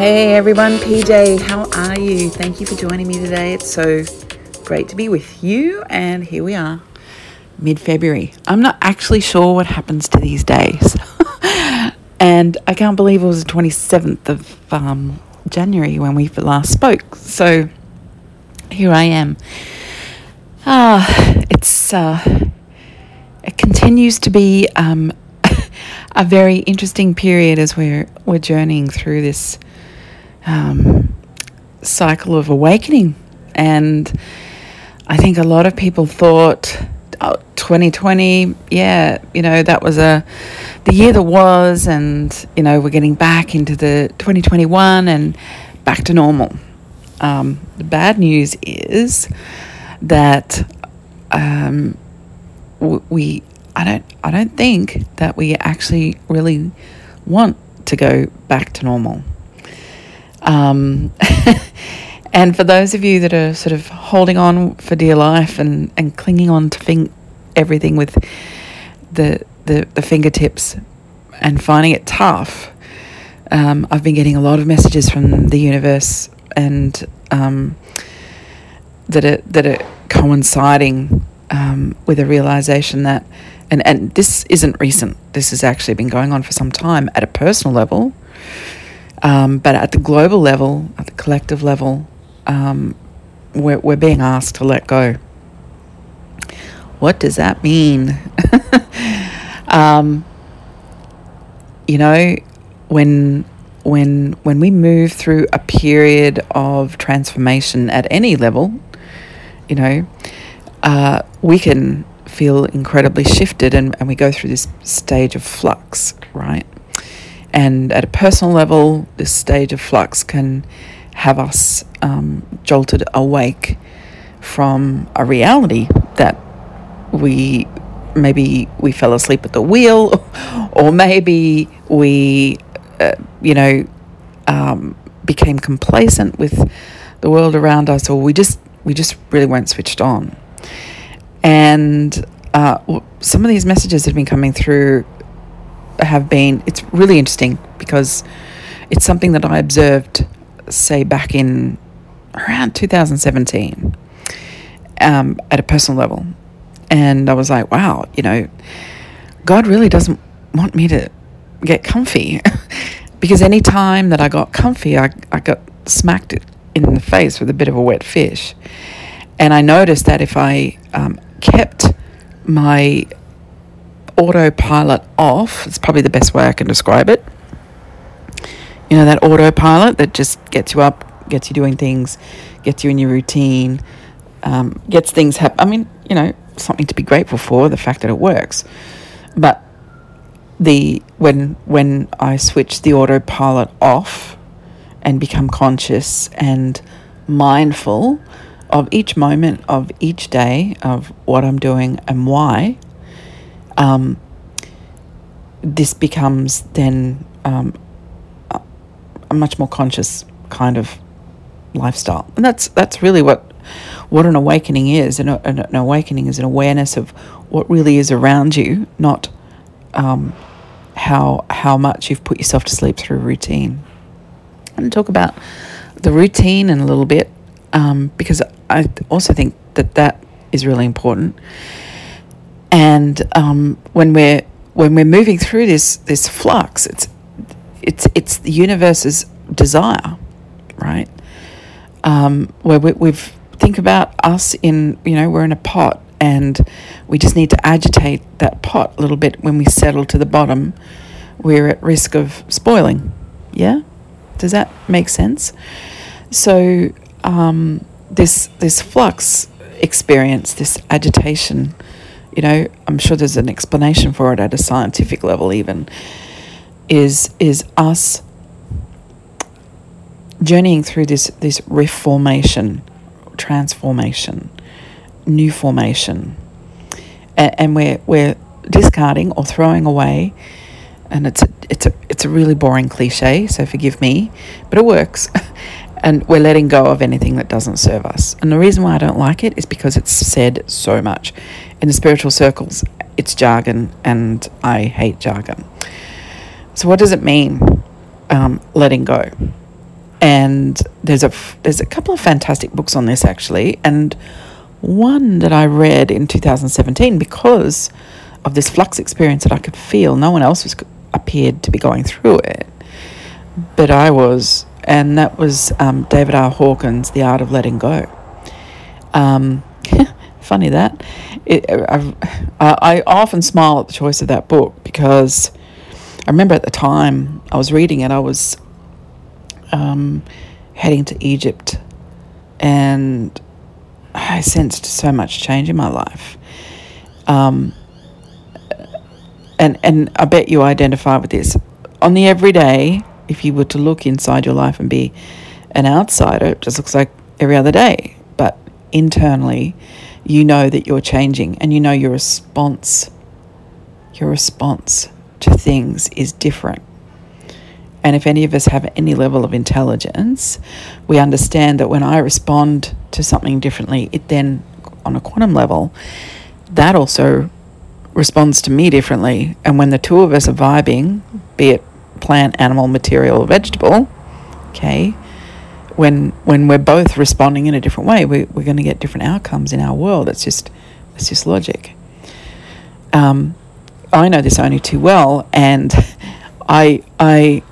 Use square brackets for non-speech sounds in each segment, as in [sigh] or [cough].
Hey everyone, PJ, how are you? Thank you for joining me today. It's so great to be with you, and here we are, mid February. I'm not actually sure what happens to these days, [laughs] and I can't believe it was the 27th of um, January when we last spoke. So here I am. Ah, it's uh, it continues to be um, [laughs] a very interesting period as we're we're journeying through this um, cycle of awakening. And I think a lot of people thought, oh, 2020, yeah, you know, that was a the year that was, and you know, we're getting back into the 2021 and back to normal. Um, the bad news is that um, we, I don't, I don't think that we actually really want to go back to normal. Um, [laughs] and for those of you that are sort of holding on for dear life and, and clinging on to think everything with the, the, the fingertips and finding it tough, um, I've been getting a lot of messages from the universe and um, that are that are coinciding um, with a realization that, and and this isn't recent. This has actually been going on for some time at a personal level. Um, but at the global level, at the collective level, um, we're, we're being asked to let go. What does that mean? [laughs] um, you know, when when when we move through a period of transformation at any level, you know, uh, we can feel incredibly shifted and, and we go through this stage of flux, right? And at a personal level, this stage of flux can have us um, jolted awake from a reality that we maybe we fell asleep at the wheel, [laughs] or maybe we, uh, you know, um, became complacent with the world around us, or we just we just really weren't switched on. And uh, some of these messages have been coming through have been, it's really interesting because it's something that I observed, say, back in around 2017 um, at a personal level. And I was like, wow, you know, God really doesn't want me to get comfy. [laughs] because any time that I got comfy, I, I got smacked in the face with a bit of a wet fish. And I noticed that if I um, kept my autopilot off. It's probably the best way I can describe it. You know, that autopilot that just gets you up, gets you doing things, gets you in your routine, um, gets things happen. I mean, you know, something to be grateful for, the fact that it works. But the when when I switch the autopilot off and become conscious and mindful of each moment of each day of what I'm doing and why, um, this becomes then um, a, much more conscious kind of lifestyle, and that's that's really what what an awakening is. And an, an awakening is an awareness of what really is around you, not um, how how much you've put yourself to sleep through routine. I'm going to talk about the routine in a little bit um, because I also think that that is really important. And um, when we're when we're moving through this this flux, it's it's it's the universe's desire, right? Um, where we, we've think about us in you know we're in a pot and we just need to agitate that pot a little bit when we settle to the bottom. We're at risk of spoiling. Yeah? Does that make sense? So um, this this flux experience this agitation you know, I'm sure there's an explanation for it at a scientific level, even, is is us journeying through this this reformation, transformation, new formation, and, and we're we're discarding or throwing away, and it's a, it's a it's a really boring cliche, so forgive me, but it works. [laughs] and we're letting go of anything that doesn't serve us. And the reason why I don't like it is because it's said so much. In the spiritual circles, it's jargon, and I hate jargon. So, what does it mean, um, letting go? and there's a there's a couple of fantastic books on this actually, and one that I read in 2017 because of this flux experience that I could feel. No one else was appeared to be going through it, but I was, and that was um, David R. Hawkins' The Art of Letting Go. Um, [laughs] funny that it, I, I often smile at the choice of that book because I remember at the time I was reading it, I was um, heading to Egypt and I sensed so much change in my life. Um, and, and I bet you identify with this. On the everyday, if you were to look inside your life and be an outsider, it just looks like every other day. But internally, you know that you're changing and you know your response, your response to things is different. And if any of us have any level of intelligence, we understand that when I respond to something differently, it then, on a quantum level, that also responds to me differently. And when the two of us are vibing, be it plant, animal, material, or vegetable, okay, when when we're both responding in a different way, we, we're going to get different outcomes in our world. It's just it's just logic. Um, I know this only too well, and [laughs] I I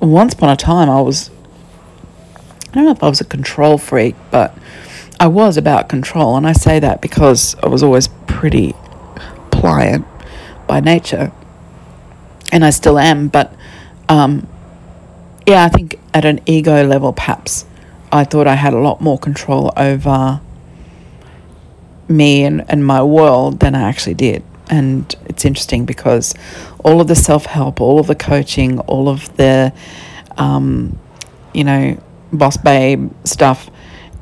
once upon a time I was I don't know if I was a control freak, but I was about control, and I say that because I was always pretty pliant by nature, and I still am. But um, yeah, I think at an ego level, perhaps I thought I had a lot more control over me and, and my world than I actually did. And it's interesting because all of the self help, all of the coaching, all of the, um, you know, boss babe stuff,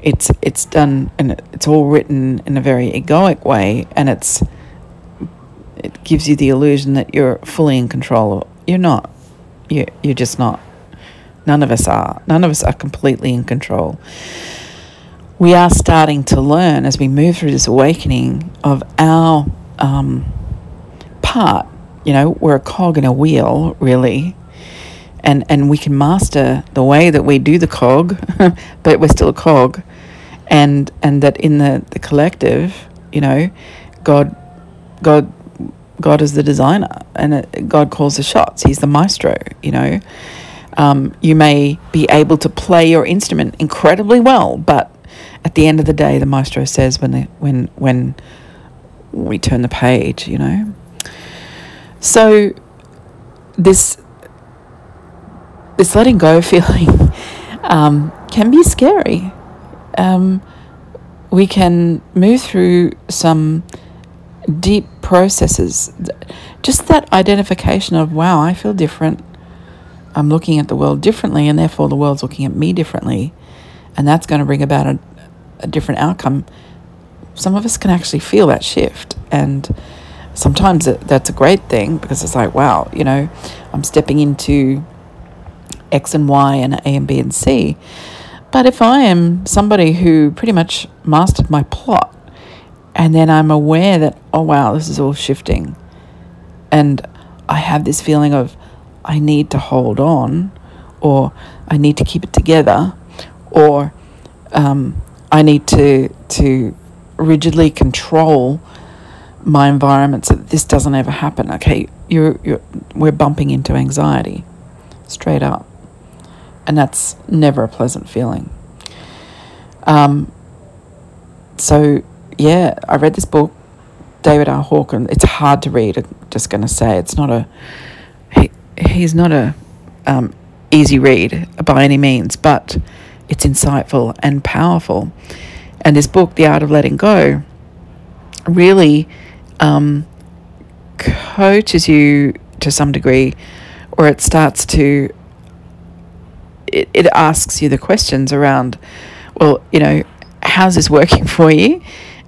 it's it's done and it's all written in a very egoic way, and it's it gives you the illusion that you're fully in control. You're not. You you're just not. None of us are. None of us are completely in control. We are starting to learn as we move through this awakening of our um, part. You know, we're a cog in a wheel, really. And, and we can master the way that we do the cog, [laughs] but we're still a cog. And, and that in the, the collective, you know, God, God God is the designer and God calls the shots. He's the maestro, you know. Um, you may be able to play your instrument incredibly well, but at the end of the day, the maestro says when the, when when we turn the page, you know. So this this letting go [laughs] feeling um, can be scary. Um, we can move through some deep processes. Just that identification of, wow, I feel different. I'm looking at the world differently, and therefore the world's looking at me differently. And that's going to bring about a, a different outcome. Some of us can actually feel that shift. And sometimes it, that's a great thing because it's like, wow, you know, I'm stepping into X and Y and A and B and C. But if I am somebody who pretty much mastered my plot and then I'm aware that, oh wow, this is all shifting. And I have this feeling of, I need to hold on, or I need to keep it together, or um, I need to, to rigidly control my environment so that this doesn't ever happen. Okay, you're, you're, we're bumping into anxiety straight up. And that's never a pleasant feeling. Um, so yeah, I read this book, David R. Hawkins. And it's hard to read. I'm just going to say it's not a. He, he's not a um, easy read by any means, but it's insightful and powerful. And this book, The Art of Letting Go, really um, coaches you to some degree, or it starts to. It, it asks you the questions around, well, you know, how's this working [laughs] for you?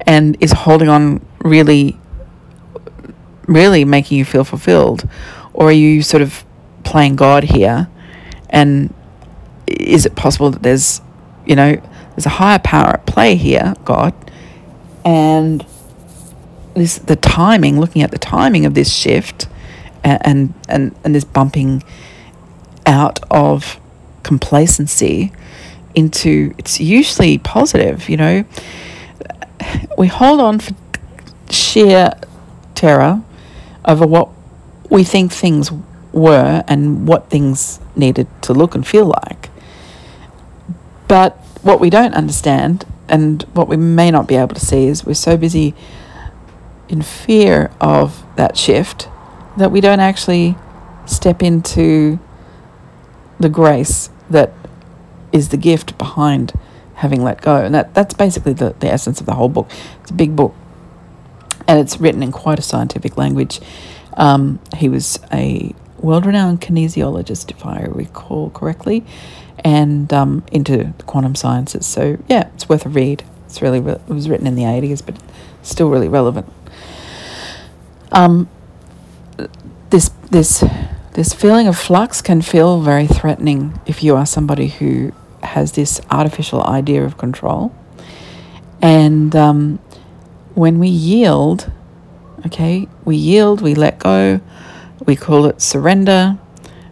And is holding on really, really making you feel fulfilled? Or are you sort of playing God here? And is it possible that there's, you know, there's a higher power at play here, God, and this the timing, looking at the timing of this shift, and and and, this bumping out of complacency into it's usually positive, you know. We hold on for sheer terror over what we think things were and what things needed to look and feel like. But what we don't understand and what we may not be able to see is we're so busy in fear of that shift that we don't actually step into the grace that is the gift behind having let go. And that, that's basically the, the essence of the whole book. It's a big book and it's written in quite a scientific language. Um, he was a world renowned kinesiologist, if I recall correctly, and um, into quantum sciences. So, yeah, it's worth a read. It's really, re- it was written in the 80s, but still really relevant. Um, this, this, this feeling of flux can feel very threatening if you are somebody who has this artificial idea of control. And um, when we yield, okay, we yield, we let go, we call it surrender.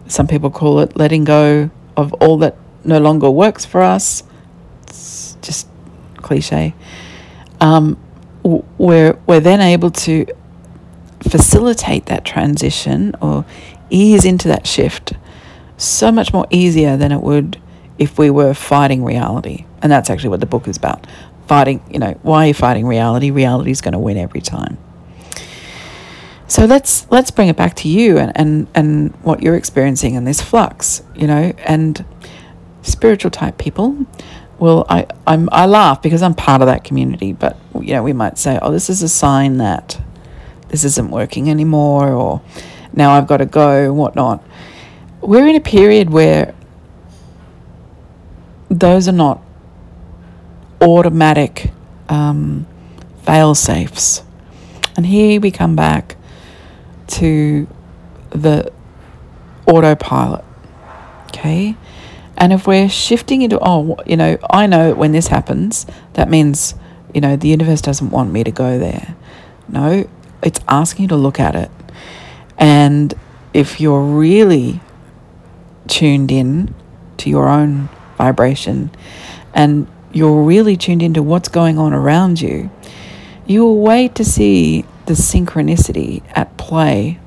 Some people call it letting go of all that no longer works for us. It's just cliche. Um, we're, we're then able to facilitate that transition or ease into that shift so much more easier than it would if we were fighting reality. And that's actually what the book is about. Fighting, you know, why are you fighting reality? Reality is going to win every time. So let's let's bring it back to you and, and, and what you're experiencing in this flux, you know, and spiritual type people. Well, I, I'm I laugh because I'm part of that community, but you know, we might say, Oh, this is a sign that this isn't working anymore or now I've got to go, and whatnot. We're in a period where those are not automatic um, fail safes. And here we come back to the autopilot. Okay? And if we're shifting into, oh, you know, I know when this happens, that means, you know, the universe doesn't want me to go there. No, it's asking you to look at it. And if you're really tuned in to your own vibration and you're really tuned into what's going on around you, you will wait to see the synchronicity at play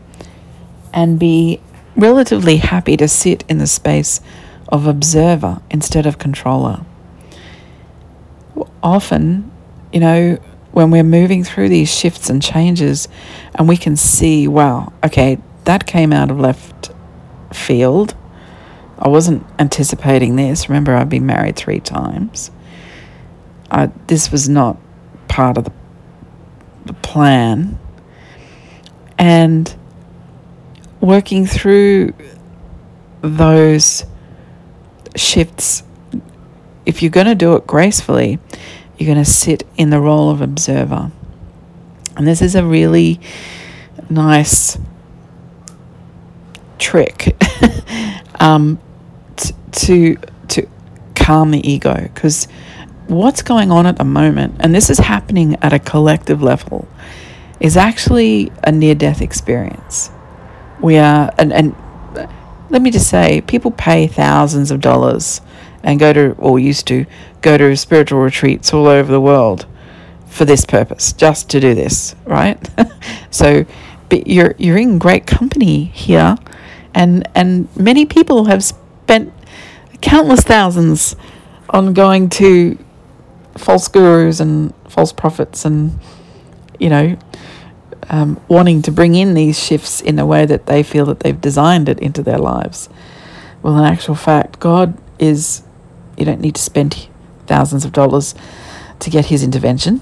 and be relatively happy to sit in the space of observer instead of controller. Often, you know, when we're moving through these shifts and changes and we can see, wow, okay, that came out of left field. I wasn't anticipating this. Remember, I've been married three times. I, this was not part of the, the plan. And working through those shifts, if you're going to do it gracefully, you're going to sit in the role of observer. And this is a really nice trick [laughs] um, to to calm the ego because what's going on at the moment, and this is happening at a collective level, is actually a near death experience. We are, and, and let me just say, people pay thousands of dollars and go to, or used to, go to spiritual retreats all over the world for this purpose, just to do this, right? [laughs] so, but you're you're in great company here, and and many people have countless thousands on going to false gurus and false prophets, and you know, um, wanting to bring in these shifts in a way that they feel that they've designed it into their lives. Well, in actual fact, God is. You don't need to spend thousands of dollars to get his intervention.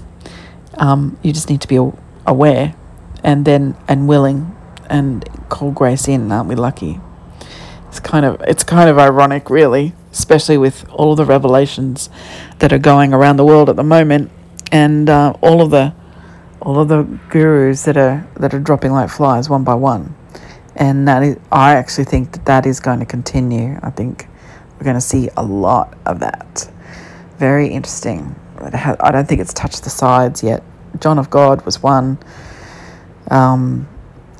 Um, you just need to be aware and then and willing and call grace in. Aren't we lucky? It's kind of it's kind of ironic, really, especially with all the revelations that are going around the world at the moment, and uh, all of the all of the gurus that are that are dropping like flies one by one, and that is I actually think that that is going to continue. I think we're going to see a lot of that. Very interesting. I don't think it's touched the sides yet. John of God was one. Um,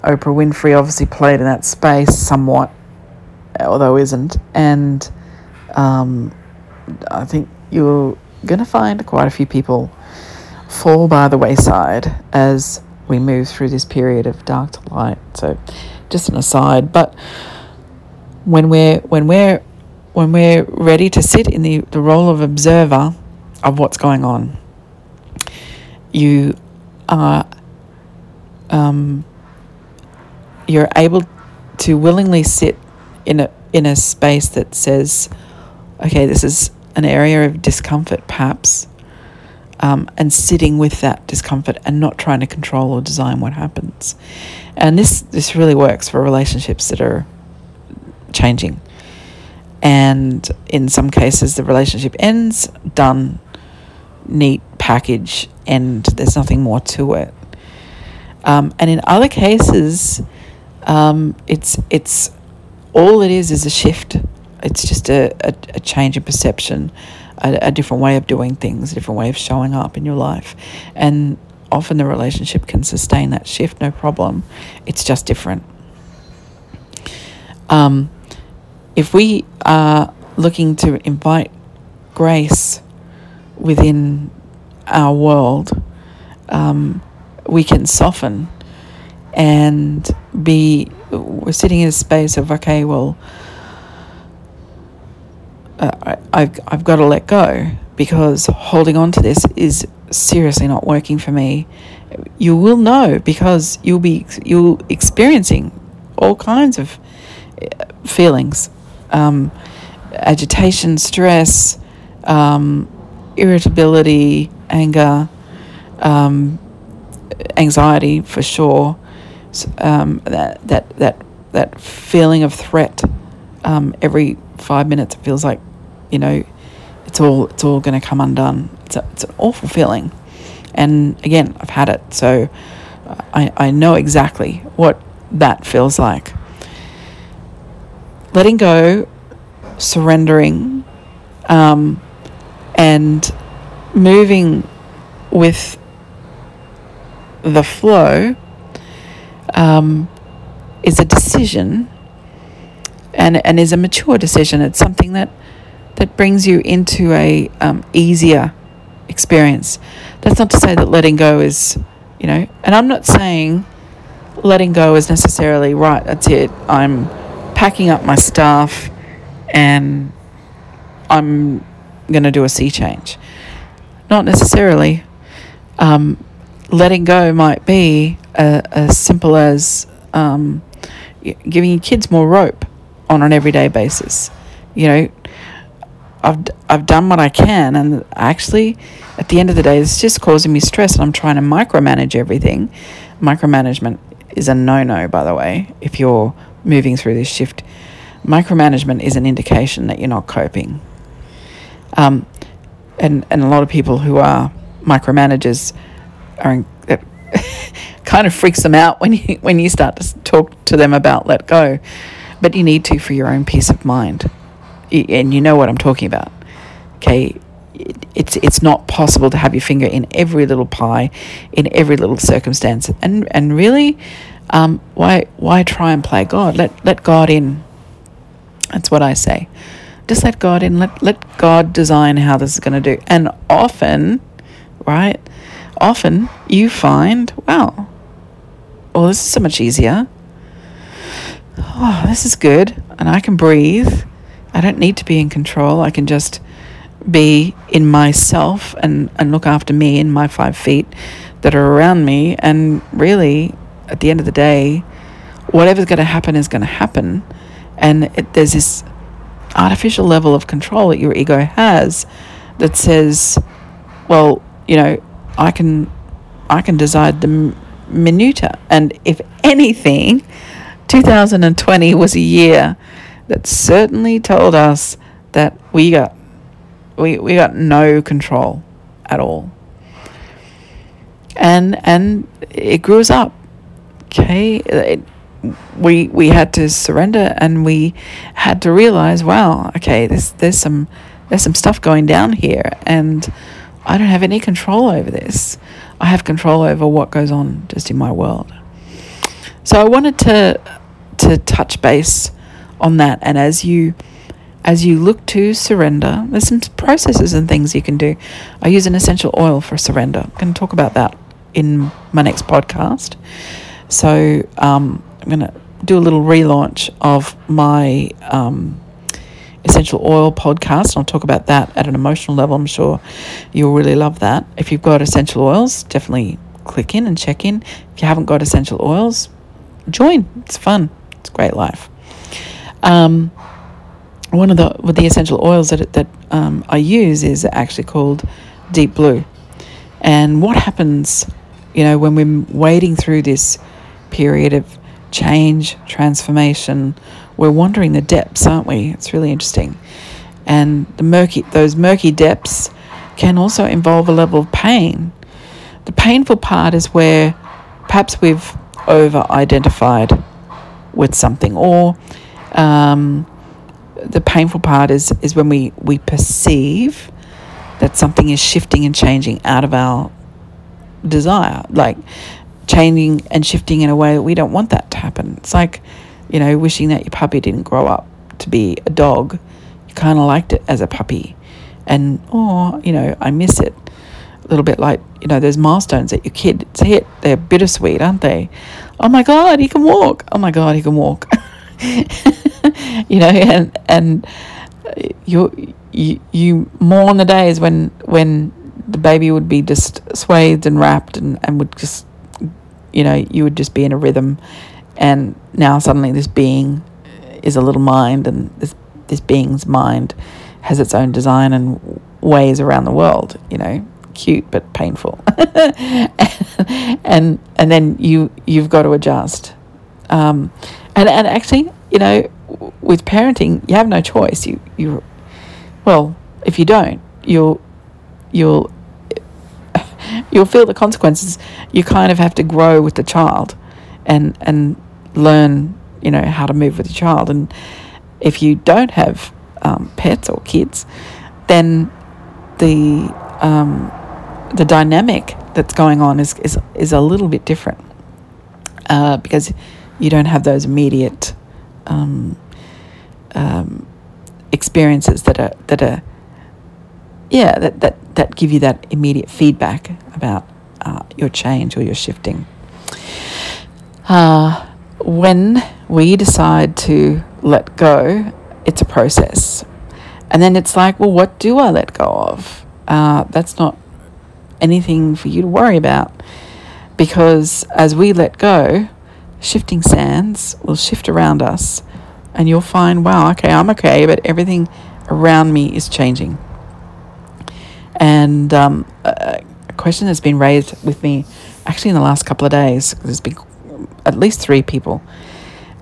Oprah Winfrey obviously played in that space somewhat, although isn't. And um, I think you're going to find quite a few people fall by the wayside as we move through this period of dark to light. So, just an aside, but when we're when we're when we're ready to sit in the, the role of observer of what's going on, you are um, you're able to willingly sit in a in a space that says, okay, this is an area of discomfort, perhaps, um, and sitting with that discomfort and not trying to control or design what happens. And this this really works for relationships that are changing. And in some cases, the relationship ends, done, neat package, and there's nothing more to it. Um, and in other cases, um, it's it's all it is is a shift. It's just a, a, a change in perception, a, a different way of doing things, a different way of showing up in your life, and often the relationship can sustain that shift, no problem. It's just different. Um, if we are looking to invite grace within our world, um, we can soften and be we're sitting in a space of okay well uh, I, have I've got to let go because holding on to this is seriously not working for me you will know because you'll be you'll experiencing all kinds of uh, feelings um, agitation stress um, irritability anger um, anxiety for sure. Um, that that that that feeling of threat um, every five minutes it feels like you know it's all it's all going to come undone. It's a, it's an awful feeling, and again I've had it, so I I know exactly what that feels like. Letting go, surrendering, um, and moving with the flow um, is a decision and, and is a mature decision. It's something that, that brings you into a um, easier experience. That's not to say that letting go is, you know, and I'm not saying letting go is necessarily right, that's it. I'm packing up my stuff and I'm going to do a sea change. Not necessarily. Um, letting go might be uh, as simple as um, giving your kids more rope on an everyday basis. You know, I've, I've done what I can, and actually, at the end of the day, it's just causing me stress, and I'm trying to micromanage everything. Micromanagement is a no no, by the way, if you're moving through this shift. Micromanagement is an indication that you're not coping. Um, and, and a lot of people who are micromanagers are it kind of freaks them out when you when you start to talk to them about let go, but you need to for your own peace of mind, and you know what I'm talking about. Okay, it's it's not possible to have your finger in every little pie, in every little circumstance, and and really, um, why why try and play God? Let let God in. That's what I say. Just let God in. Let let God design how this is going to do. And often, right? often you find, wow, well, this is so much easier. Oh, this is good. And I can breathe. I don't need to be in control. I can just be in myself and, and look after me and my five feet that are around me. And really, at the end of the day, whatever's going to happen is going to happen. And it, there's this artificial level of control that your ego has that says, well, you know, I can I can decide the minuta. And if anything, 2020 was a year that certainly told us that we got we, we got no control at all. And and it grew us up. Okay, it, we we had to surrender and we had to realize, wow, okay, there's there's some there's some stuff going down here and I don't have any control over this. I have control over what goes on just in my world. So I wanted to to touch base on that and as you as you look to surrender, there's some processes and things you can do. I use an essential oil for surrender. I'm going to talk about that in my next podcast. So um, I'm going to do a little relaunch of my um, essential oil podcast. I'll talk about that at an emotional level. I'm sure you'll really love that. If you've got essential oils, definitely click in and check in. If you haven't got essential oils, join. It's fun. It's great life. Um, one of the with the essential oils that that um, I use is actually called Deep Blue. And what happens, you know, when we're wading through this period of change, transformation, we're wandering the depths, aren't we? It's really interesting. And the murky those murky depths can also involve a level of pain. The painful part is where perhaps we've over identified with something or um, the painful part is is when we we perceive that something is shifting and changing out of our desire like changing and shifting in a way that we don't want that to happen it's like you know wishing that your puppy didn't grow up to be a dog. You kind of liked it as a puppy. And oh you know i miss it a little bit like you know those milestones that your kid hit. They're bittersweet aren't they? Oh my god he can walk. Oh my god he can walk. [laughs] You know, and and uh, you you you mourn the days when when the baby would be just swathed and wrapped and, and would just you know you would just be in a rhythm and now suddenly this being is a little mind and this this being's mind has its own design and ways around the world you know cute but painful [laughs] and and then you you've got to adjust um, and and actually you know with parenting, you have no choice. You you well, if you don't, you'll you'll [laughs] you'll feel the consequences. You kind of have to grow with the child, and and learn you know how to move with the child. And if you don't have um, pets or kids, then the um, the dynamic that's going on is is is a little bit different uh, because you don't have those immediate um, um, experiences that are that are yeah that that that give you that immediate feedback about uh, your change or your shifting. Uh, when we decide to let go, it's a process, and then it's like, well, what do I let go of? Uh, that's not anything for you to worry about, because as we let go, shifting sands will shift around us and you'll find, wow, okay, I'm okay, but everything around me is changing. And um, a question that's been raised with me actually in the last couple of days, because there's been at least three people,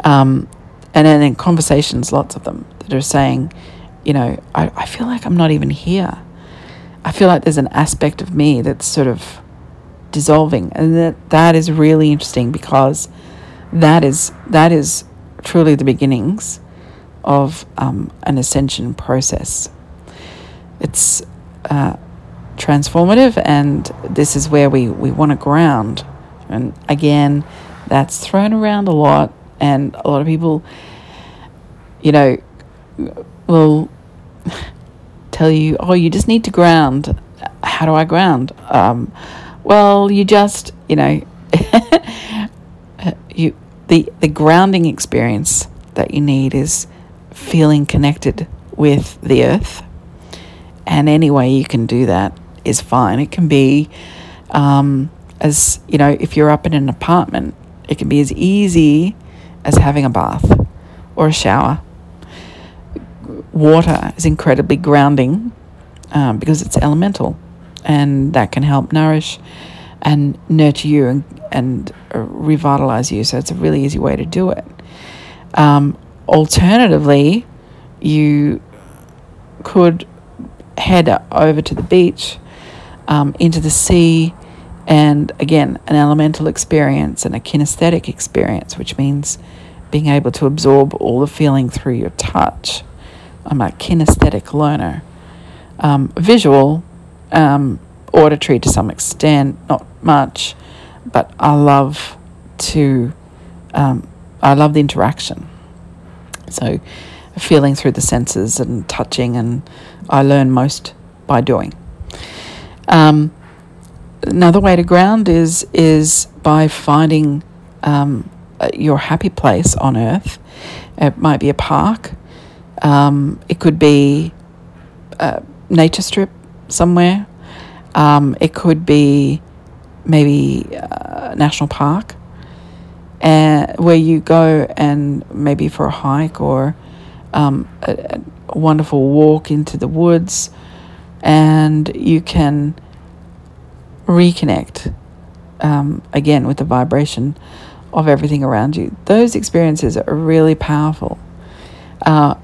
um, and then in conversations, lots of them that are saying, you know, I, I feel like I'm not even here. I feel like there's an aspect of me that's sort of dissolving, and that that is really interesting because that is that is truly the beginnings of um, an ascension process. It's uh, transformative, and this is where we, we want to ground. And again, that's thrown around a lot, and a lot of people, you know, will tell you, oh, you just need to ground. How do I ground? Um, well, you just, you know, [laughs] you the, the grounding experience that you need is feeling connected with the earth. And any way you can do that is fine. It can be, um, as you know, if you're up in an apartment, it can be as easy as having a bath or a shower. Water is incredibly grounding um, because it's elemental, and that can help nourish and nurture you and, and revitalize you. So it's a really easy way to do it. Um, alternatively, you could head over to the beach, um, into the sea, and again, an elemental experience and a kinesthetic experience, which means being able to absorb all the feeling through your touch. I'm a kinesthetic learner. Um, visual, um, auditory to some extent, not much, but I love to, um, I love the interaction. So, feeling through the senses and touching, and I learn most by doing. Um, another way to ground is is by finding um, your happy place on earth. It might be a park. Um, it could be a nature strip somewhere. Um, it could be maybe a national park, and where you go and maybe for a hike or um, a, a wonderful walk into the woods, and you can reconnect um, again with the vibration of everything around you. Those experiences are really powerful. Uh,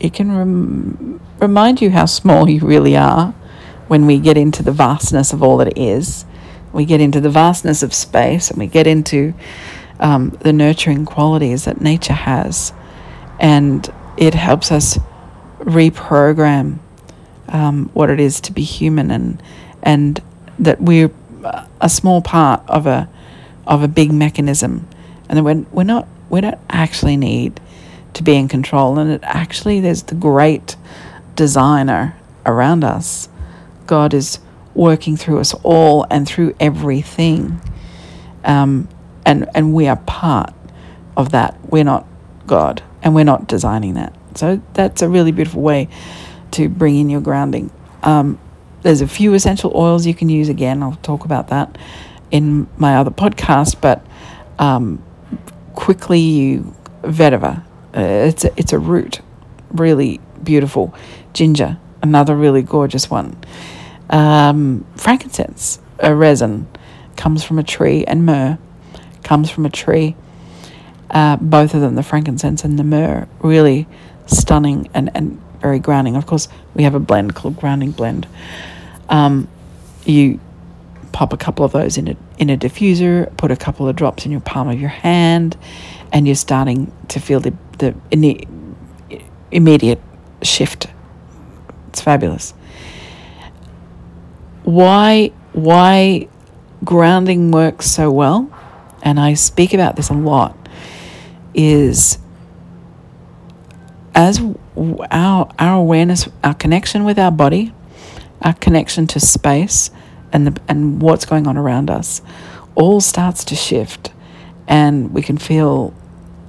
it can rem- remind you how small you really are when we get into the vastness of all that is. We get into the vastness of space and we get into um, the nurturing qualities that nature has. And it helps us reprogram um, what it is to be human and, and that we're a small part of a of a big mechanism, and that we're, we're not we don't actually need to be in control, and it actually there's the great designer around us. God is working through us all and through everything, um, and and we are part of that. We're not God, and we're not designing that. So that's a really beautiful way to bring in your grounding. Um, there's a few essential oils you can use. Again, I'll talk about that in my other podcast. But um, quickly, you vetiver. Uh, it's a, it's a root, really beautiful. Ginger, another really gorgeous one. Um, frankincense, a resin, comes from a tree, and myrrh comes from a tree. Uh, both of them, the frankincense and the myrrh, really stunning and, and very grounding. Of course, we have a blend called Grounding Blend. Um, you pop a couple of those in a in a diffuser, put a couple of drops in your palm of your hand, and you're starting to feel the the immediate shift. It's fabulous. Why why grounding works so well, and I speak about this a lot, is as our our awareness, our connection with our body our connection to space and the, and what's going on around us all starts to shift and we can feel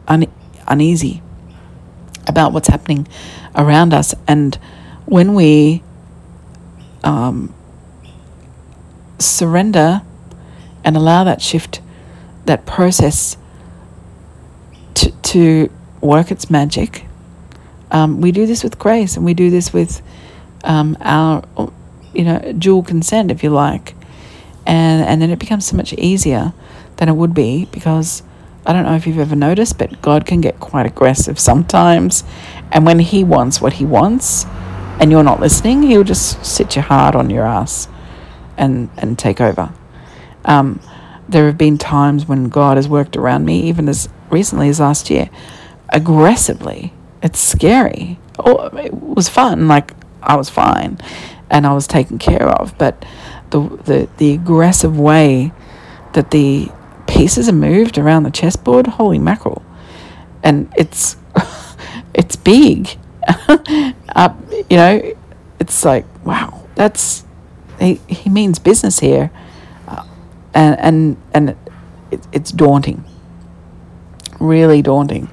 un- uneasy about what's happening around us. And when we um, surrender and allow that shift that process to, to work its magic um, we do this with grace and we do this with um, our you know, dual consent, if you like. And, and then it becomes so much easier than it would be because I don't know if you've ever noticed, but God can get quite aggressive sometimes. And when He wants what He wants and you're not listening, He'll just sit you hard on your ass and, and take over. Um, there have been times when God has worked around me, even as recently as last year, aggressively. It's scary. Oh, it was fun. Like, I was fine and I was taken care of. But the, the, the aggressive way that the pieces are moved around the chessboard, holy mackerel. And it's, [laughs] it's big. uh, [laughs] you know, it's like, wow, that's, he, he means business here. Uh, and, and, and it, it's daunting. Really daunting.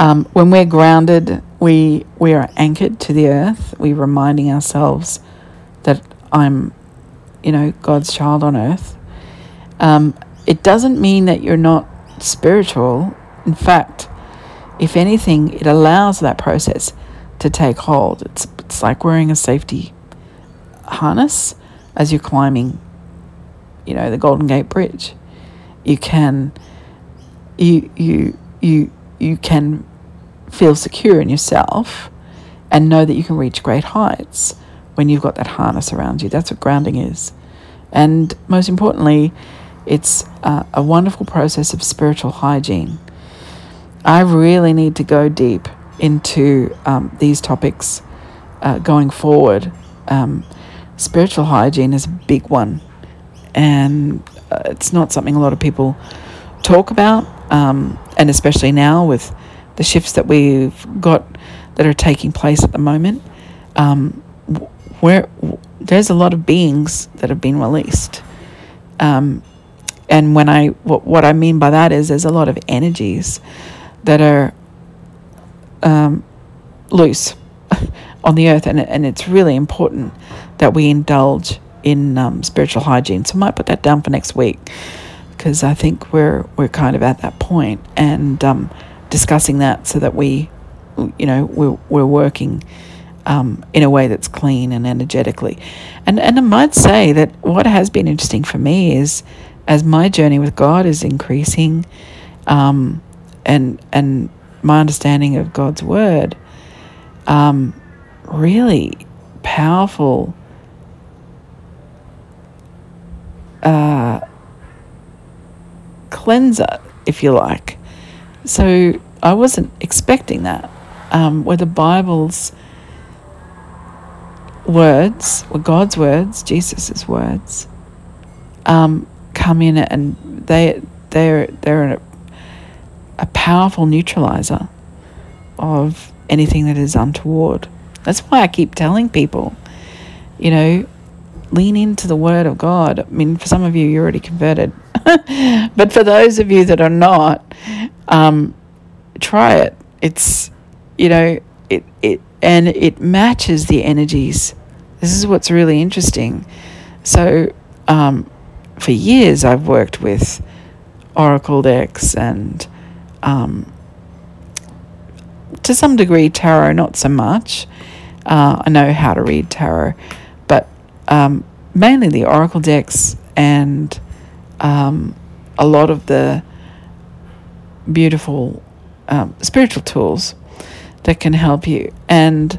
Um, when we're grounded, we we are anchored to the earth. We're reminding ourselves that I'm, you know, God's child on earth. Um, it doesn't mean that you're not spiritual. In fact, if anything, it allows that process to take hold. It's it's like wearing a safety harness as you're climbing, you know, the Golden Gate Bridge. You can you you you you can feel secure in yourself and know that you can reach great heights when you've got that harness around you. That's what grounding is. And most importantly, it's uh, a wonderful process of spiritual hygiene. I really need to go deep into um, these topics uh, going forward. Um, spiritual hygiene is a big one, and uh, it's not something a lot of people talk about, um, and especially now with the shifts that we've got that are taking place at the moment. Um, where there's a lot of beings that have been released. Um, and when I what, what I mean by that is there's a lot of energies that are um, loose [laughs] on the earth, and and it's really important that we indulge in um, spiritual hygiene. So I might put that down for next week because I think we're we're kind of at that point and um, discussing that so that we, you know, we're we're working um, in a way that's clean and energetically. And and I might say that what has been interesting for me is as my journey with God is increasing, um, and and my understanding of God's word, um, really powerful. Uh, cleanser, if you like. So I wasn't expecting that. Um, where the Bible's words, or God's words, Jesus' words, um, come in and they they're they're a, a powerful neutralizer of anything that is untoward. That's why I keep telling people, you know, lean into the word of God. I mean, for some of you, you're already converted. [laughs] but for those of you that are not, um, try it. It's, you know, it, it, and it matches the energies. This is what's really interesting. So, um, for years, I've worked with Oracle decks and, um, to some degree, tarot, not so much. Uh, I know how to read tarot, but um, mainly the Oracle decks and um, a lot of the beautiful um, spiritual tools that can help you. And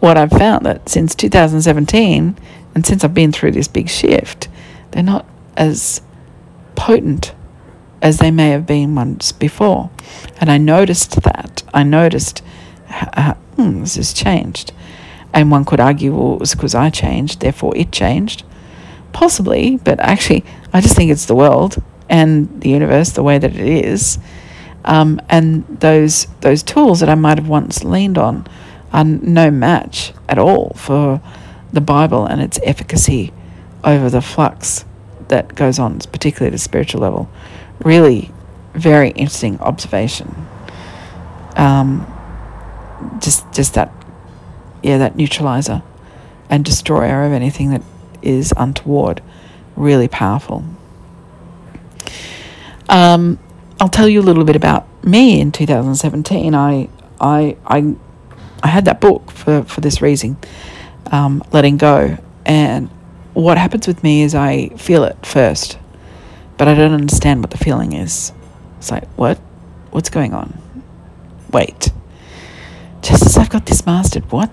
what I've found that since 2017, and since I've been through this big shift, they're not as potent as they may have been once before. And I noticed that. I noticed, uh, hmm, this has changed. And one could argue, well, it was because I changed, therefore it changed. Possibly, but actually, I just think it's the world and the universe the way that it is. Um, and those those tools that I might have once leaned on are no match at all for the Bible and its efficacy over the flux that goes on, particularly at a spiritual level. Really, very interesting observation. Um, just just that, yeah, that neutralizer and destroyer of anything that is untoward, really powerful. Um, I'll tell you a little bit about me in 2017. I, I, I, I had that book for, for this reason, um, letting go. And what happens with me is I feel it first, but I don't understand what the feeling is. It's like, what? What's going on? Wait. Just as I've got this mastered, what?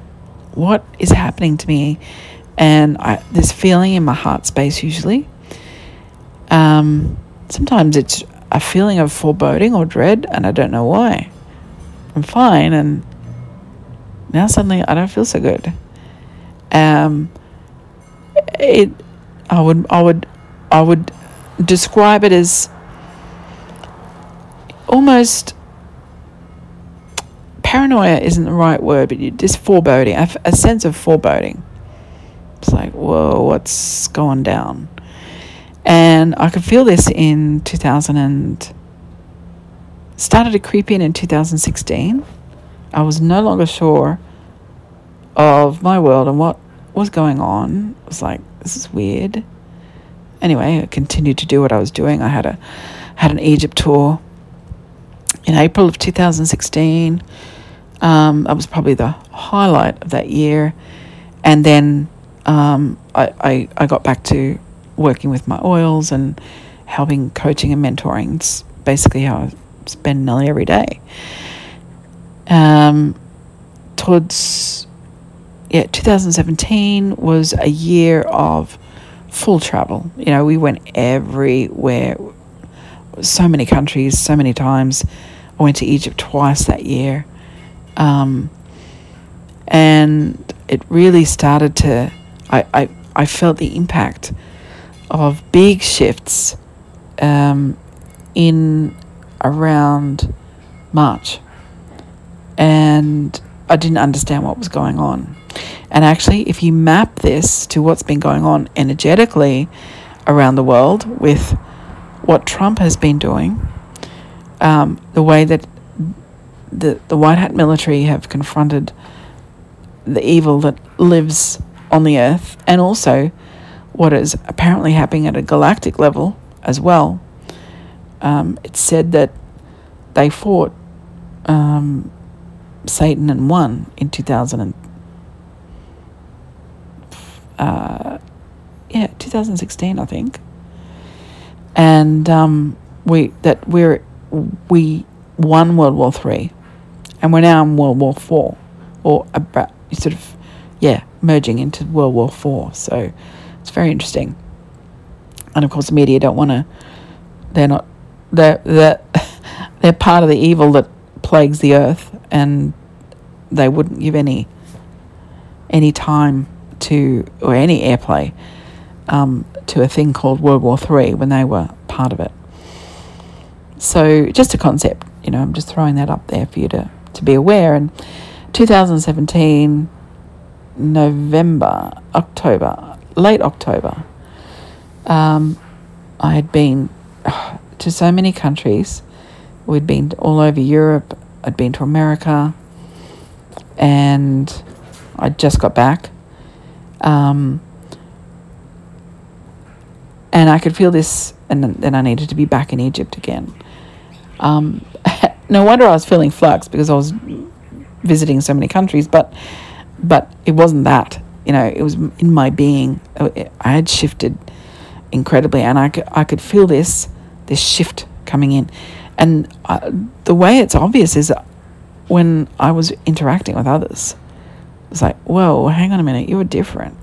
What is happening to me? And I, this feeling in my heart space usually. Um, sometimes it's a feeling of foreboding or dread, and I don't know why. I'm fine, and now suddenly I don't feel so good. Um, it, I would, I would, I would describe it as almost paranoia isn't the right word, but just foreboding, a, a sense of foreboding. It's like, whoa, what's going down? And I could feel this in 2000 and started to creep in in 2016. I was no longer sure of my world and what was going on. It was like, this is weird. Anyway, I continued to do what I was doing. I had a had an Egypt tour in April of 2016. Um, that was probably the highlight of that year. And then um, I, I, I got back to working with my oils and helping coaching and mentoring. It's basically how I spend nearly every day. Um, towards yeah, 2017 was a year of full travel. You know, we went everywhere, so many countries, so many times. I went to Egypt twice that year. Um, and it really started to I, I, I felt the impact of big shifts um, in around March. And I didn't understand what was going on. And actually, if you map this to what's been going on energetically around the world with what Trump has been doing, um, the way that the, the white hat military have confronted the evil that lives on the earth, and also what is apparently happening at a galactic level as well. Um, it's said that they fought um, Satan and won in 2000 and, uh, yeah 2016 I think and um, we that we're we won World War Three and we're now in World War Four or about sort of yeah merging into World War Four so it's very interesting and of course the media don't want to they're not they're, they're, [laughs] they're part of the evil that plagues the earth and they wouldn't give any any time to or any airplay um, to a thing called World War Three when they were part of it. So just a concept, you know, I'm just throwing that up there for you to, to be aware. And 2017, November, October, late October, um, I had been [sighs] to so many countries. We'd been all over Europe. I'd been to America, and I just got back. Um, and I could feel this, and then I needed to be back in Egypt again. Um, [laughs] no wonder I was feeling flux because I was visiting so many countries, but but it wasn't that. You know, it was in my being. Oh, I had shifted incredibly, and I could, I could feel this this shift coming in, and I, the way it's obvious is when I was interacting with others. It's like, whoa, hang on a minute, you were different.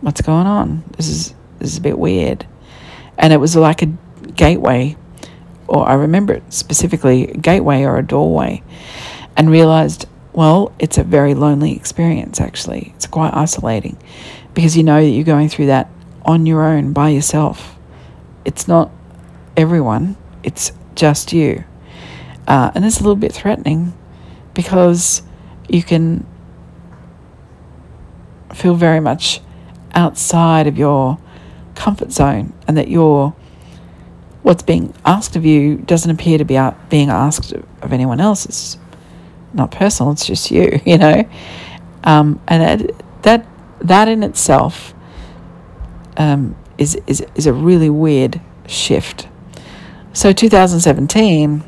What's going on? This is this is a bit weird. And it was like a gateway, or I remember it specifically, a gateway or a doorway, and realized, well, it's a very lonely experience actually. It's quite isolating because you know that you're going through that on your own by yourself. It's not everyone, it's just you. Uh, and it's a little bit threatening because you can feel very much outside of your comfort zone and that you're what's being asked of you doesn't appear to be being asked of anyone else. It's not personal. It's just you, [laughs] you know. Um, and that that that in itself um, is is is a really weird shift. So 2017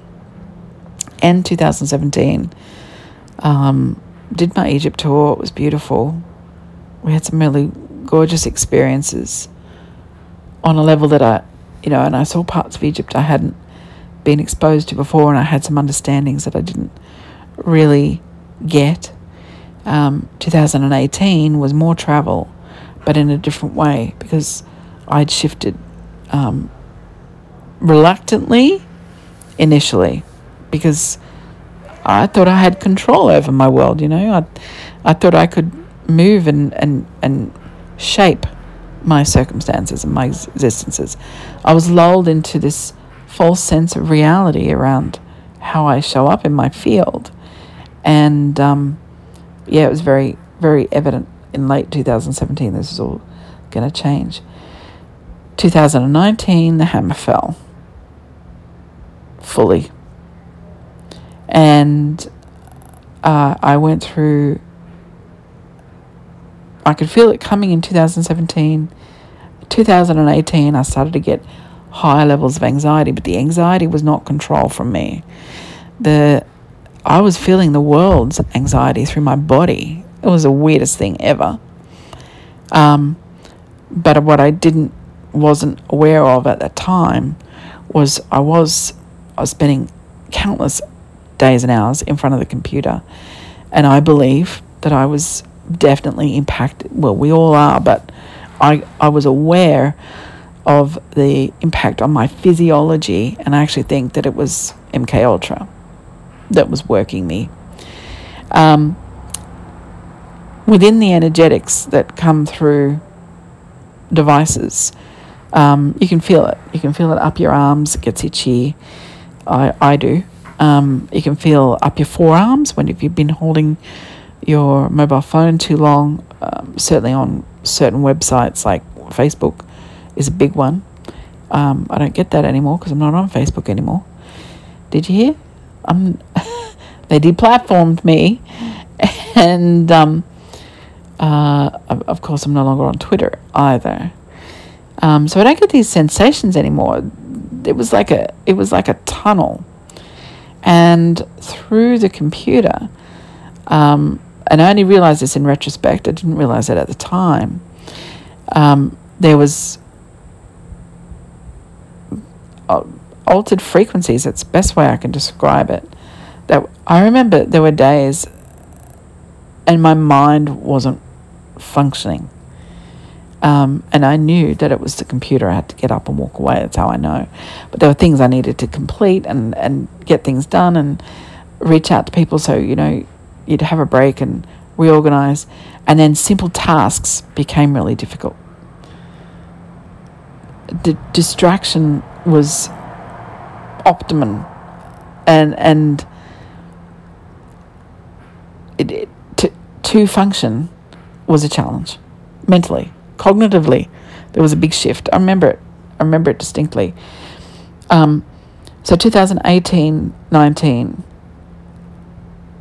and 2017 um, did my Egypt tour. It was beautiful. We had some really gorgeous experiences on a level that I, you know, and I saw parts of Egypt I hadn't been exposed to before, and I had some understandings that I didn't really get. Um, 2018 was more travel, but in a different way because I'd shifted um, reluctantly initially because I thought I had control over my world, you know. I, I thought I could move and, and, and shape my circumstances and my existences. I was lulled into this false sense of reality around how I show up in my field. And um, yeah, it was very, very evident in late 2017 this is all going to change. 2019, the hammer fell fully. And uh, I went through I could feel it coming in 2017. 2018, I started to get higher levels of anxiety, but the anxiety was not control from me. The I was feeling the world's anxiety through my body. It was the weirdest thing ever. Um, but what I didn't wasn't aware of at that time was I was I was spending countless days and hours in front of the computer, and I believe that I was definitely impacted. Well, we all are, but I, I was aware of the impact on my physiology, and I actually think that it was MK Ultra that was working me. Um, within the energetics that come through devices, um, you can feel it. You can feel it up your arms. It gets itchy. I, I do. Um, you can feel up your forearms when if you've been holding your mobile phone too long. Um, certainly on certain websites like Facebook is a big one. Um, I don't get that anymore because I'm not on Facebook anymore. Did you hear? I'm. [laughs] they deplatformed me, and um, uh, of course I'm no longer on Twitter either. Um, so I don't get these sensations anymore. It was like a it was like a tunnel, and through the computer, um, and I only realized this in retrospect. I didn't realize it at the time. Um, there was uh, altered frequencies. That's the best way I can describe it. That I remember there were days, and my mind wasn't functioning. Um, and I knew that it was the computer. I had to get up and walk away. That's how I know. But there were things I needed to complete and, and get things done and reach out to people. So, you know, you'd have a break and reorganize. And then simple tasks became really difficult. The distraction was optimum. And, and it, it, to, to function was a challenge mentally cognitively, there was a big shift. I remember it. I remember it distinctly. Um, so 2018 19,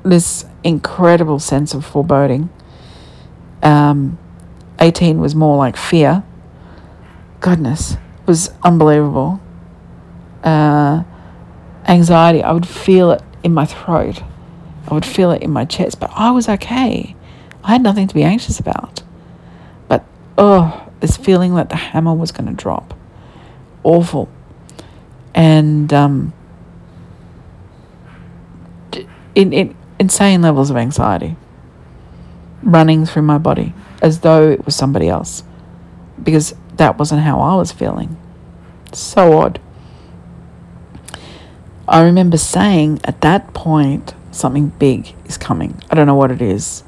this incredible sense of foreboding. Um, 18 was more like fear. Goodness, was unbelievable. Uh, anxiety, I would feel it in my throat. I would feel it in my chest, but I was okay. I had nothing to be anxious about But oh, this feeling that the hammer was going to drop. Awful. And um, in, in insane levels of anxiety running through my body as though it was somebody else because that wasn't how I was feeling. So odd. I remember saying at that point, something big is coming. I don't know what it is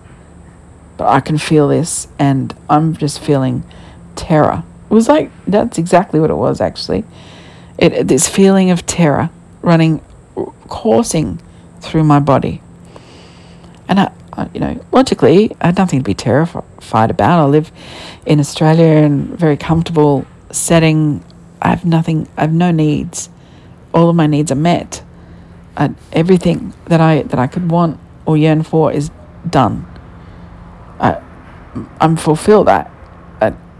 but I can feel this and I'm just feeling terror. It was like that's exactly what it was actually. It this feeling of terror running coursing through my body. And I, I, you know, logically, I had nothing to be terrified about. I live in Australia in a very comfortable setting. I have nothing. I have no needs. All of my needs are met. I, everything that I that I could want or yearn for is done. I, I'm fulfilled. I,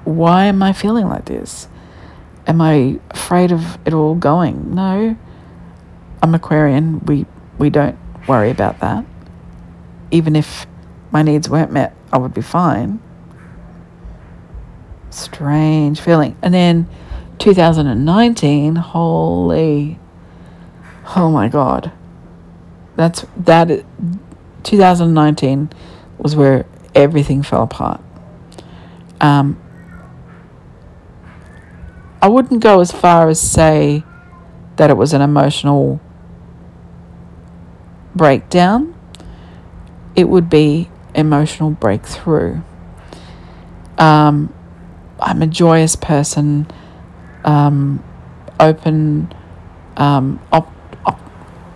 why am I feeling like this? Am I afraid of it all going? No. I'm Aquarian. We we don't worry about that. Even if my needs weren't met, I would be fine. Strange feeling. And then 2019, holy oh my god. That's that 2019 was where everything fell apart. Um, I wouldn't go as far as say that it was an emotional breakdown. It would be emotional breakthrough. Um, I'm a joyous person, um, open, um, op-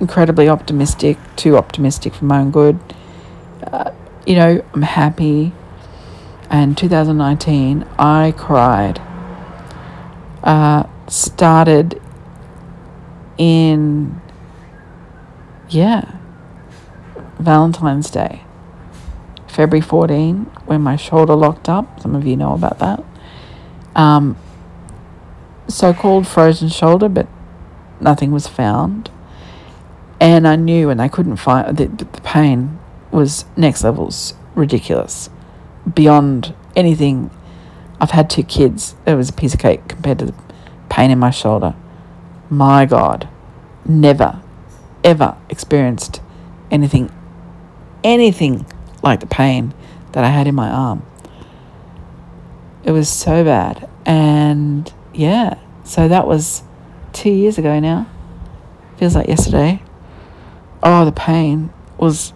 incredibly optimistic, too optimistic for my own good. Uh, you know, I'm happy. And 2019, I cried. Uh, started in, yeah, Valentine's Day, February 14, when my shoulder locked up. Some of you know about that. Um, so called frozen shoulder, but nothing was found. And I knew, and I couldn't find the, the pain was next levels ridiculous, beyond anything. I've had two kids. It was a piece of cake compared to the pain in my shoulder. My God, never, ever experienced anything, anything like the pain that I had in my arm. It was so bad. And yeah, so that was two years ago now. Feels like yesterday. Oh, the pain was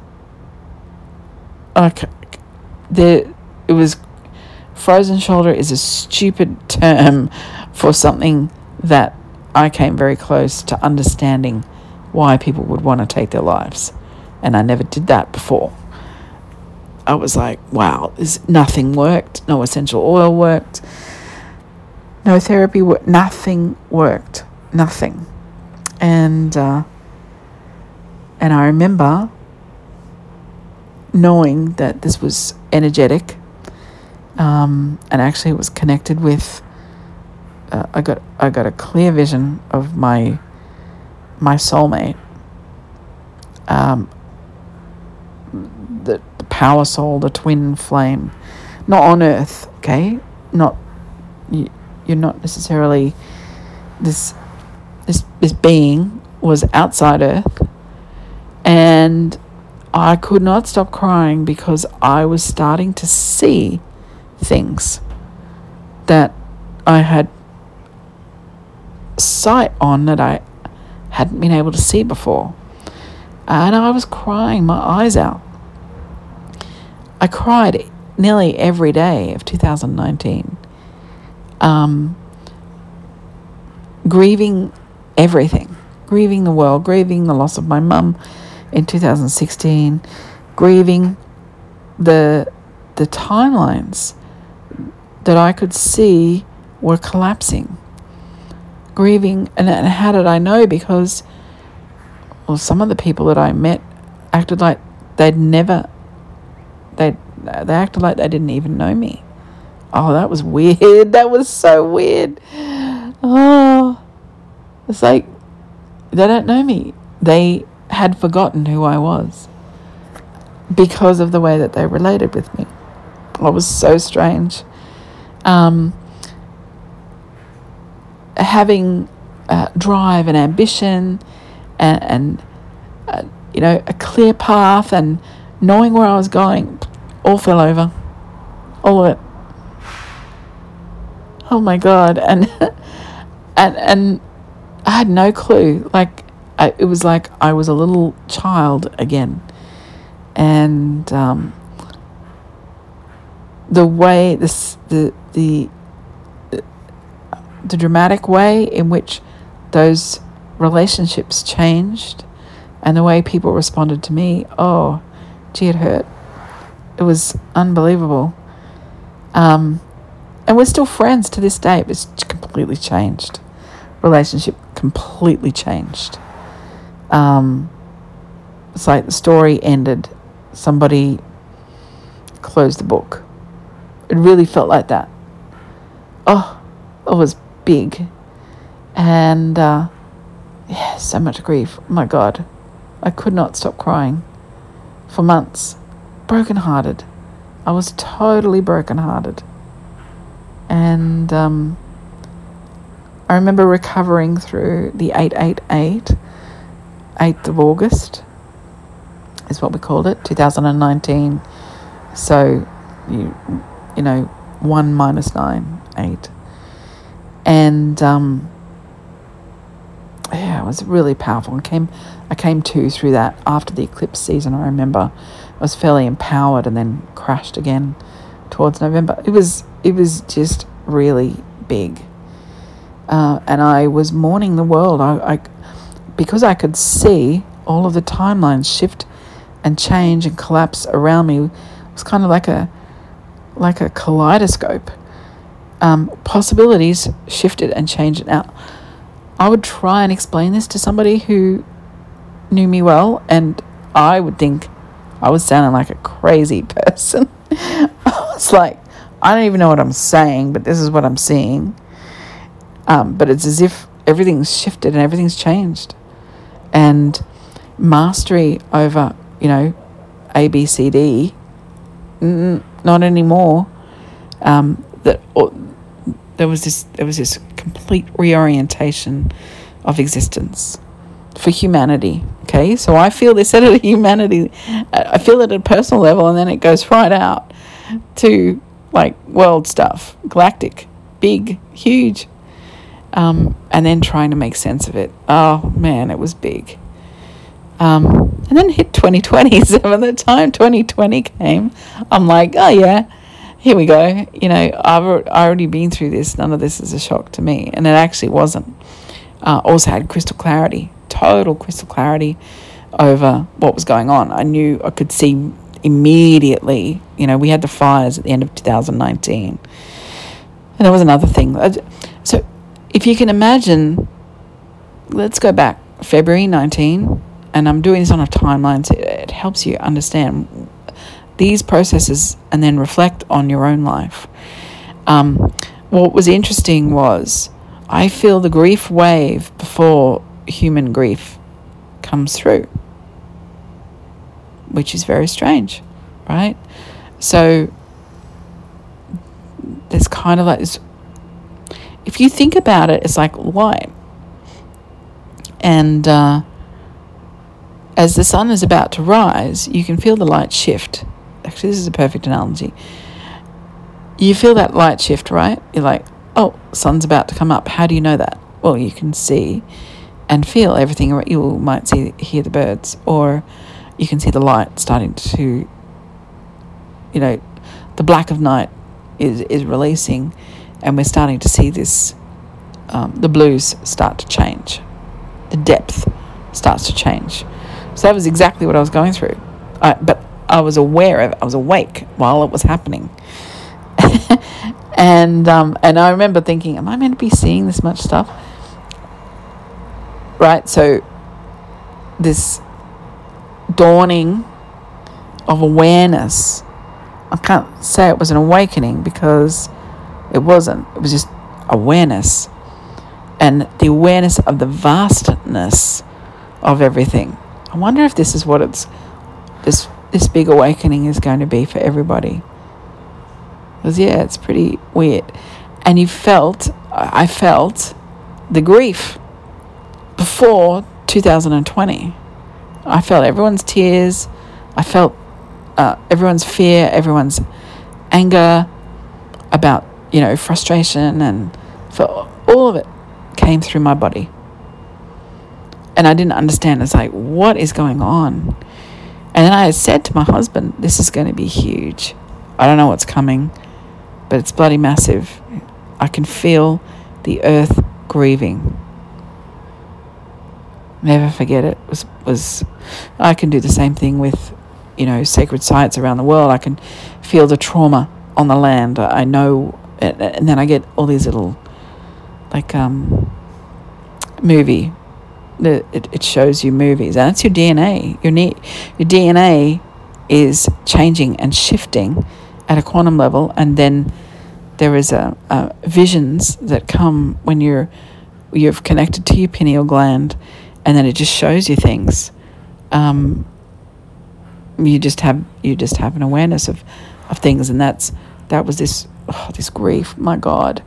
okay, the it was frozen shoulder is a stupid term for something that I came very close to understanding why people would want to take their lives. And I never did that before. I was like, wow, this, nothing worked. No essential oil worked. No therapy worked. Nothing worked. Nothing. And, uh, and I remember knowing that this was energetic um, and actually it was connected with uh, I got I got a clear vision of my my soulmate. Um, the, the power soul the twin flame. Not on earth okay? Not you, you're not necessarily this this this being was outside earth and I could not stop crying because I was starting to see things that I had sight on that I hadn't been able to see before. And I was crying my eyes out. I cried nearly every day of 2019, um, grieving everything, grieving the world, grieving the loss of my mum in 2016, grieving the the timelines that I could see were collapsing. Grieving, and, and how did I know? Because, well, some of the people that I met acted like they'd never, they they acted like they didn't even know me. Oh, that was [laughs] weird. That was so weird. Oh, it's like they don't know me. They had forgotten who I was because of the way that they related with me. It was so strange um, having uh, drive and ambition and, and uh, you know, a clear path and knowing where I was going, all fell over. All of it. Oh my God. And, [laughs] and, and I had no clue. Like, I, it was like I was a little child again. And, um, the way this the the the dramatic way in which those relationships changed and the way people responded to me oh gee it hurt. It was unbelievable. Um, and we're still friends to this day but it's completely changed. Relationship completely changed um, it's like the story ended somebody closed the book it really felt like that. Oh, it was big. And uh, yeah, so much grief. Oh my God. I could not stop crying for months. Brokenhearted. I was totally brokenhearted. And um, I remember recovering through the 888, 8th of August is what we called it, 2019. So you you know, 1 minus 9, 8. And um, yeah, it was really powerful. I came, I came to through that after the eclipse season. I remember I was fairly empowered and then crashed again towards November. It was it was just really big, uh, and I was mourning the world. I, I because I could see all of the timelines shift and change and collapse around me. It was kind of like a like a kaleidoscope. Um, possibilities shifted and changed. Now, I would try and explain this to somebody who knew me well, and I would think I was sounding like a crazy [laughs] person. I was like, I don't even know what I'm saying, but this is what I'm seeing. Um, but it's as if everything's shifted and everything's changed. And mastery over, you know, A, B, C, D, not anymore. Um, that or, there was this there was this complete reorientation of existence for humanity. Okay, so I feel this at a [laughs] humanity, I feel it at a personal level, and then it goes right out to like world stuff, galactic, big, huge, um, and then trying to make sense of it. Oh man, it was big. Um, and then hit 2020. [laughs] So by the time 2020 came, I'm like, oh yeah, here we go. You know, I've already been through this. None of this is a shock to me. And it actually wasn't. Uh, also had crystal clarity, total crystal clarity over what was going on. I knew I could see immediately. You know, we had the fires at the end of 2019. And there was another thing. So if you can imagine, let's go back February 19, and I'm doing this on a timeline so it helps you understand these processes and then reflect on your own life. Um, what was interesting was I feel the grief wave before human grief comes through, which is very strange, right? So there's kind of like this. If you think about it, it's like light. And uh, as the sun is about to rise, you can feel the light shift. Actually, this is a perfect analogy. You feel that light shift, right? You're like, oh, sun's about to come up. How do you know that? Well, you can see and feel everything. You might see, hear the birds, or you can see the light starting to, you know, the black of night is is releasing, and we're starting to see this. Um, the blues start to change, the depth starts to change. So that was exactly what I was going through. I, but I was aware of. I was awake while it was happening. [laughs] and um, and I remember thinking, am I meant to be seeing this much stuff? Right. So this dawning of awareness. I can't say it was an awakening because it wasn't. It was just awareness and the awareness of the vastness of everything. I wonder if this is what it's this this big awakening is going to be for everybody. Because, yeah, it's pretty weird. And you felt, I felt the grief before 2020. I felt everyone's tears. I felt uh, everyone's fear, everyone's anger about, you know, frustration and for all of it came through my body. And I didn't understand. It's like, what is going on? And then I said to my husband, this is going to be huge. I don't know what's coming but it's bloody massive. I can feel the earth grieving. Never forget it. Was was I can do the same thing with, you know, sacred sites around the world. I can feel the trauma on the land. I know, and then I get all these little, like um, movie. It, it shows you movies, and that's your DNA. Your ne- your DNA is changing and shifting at a quantum level, and then there is a, a visions that come when you're you've connected to your pineal gland, and then it just shows you things. Um, you just have you just have an awareness of, of things, and that's that was this oh, this grief. My God.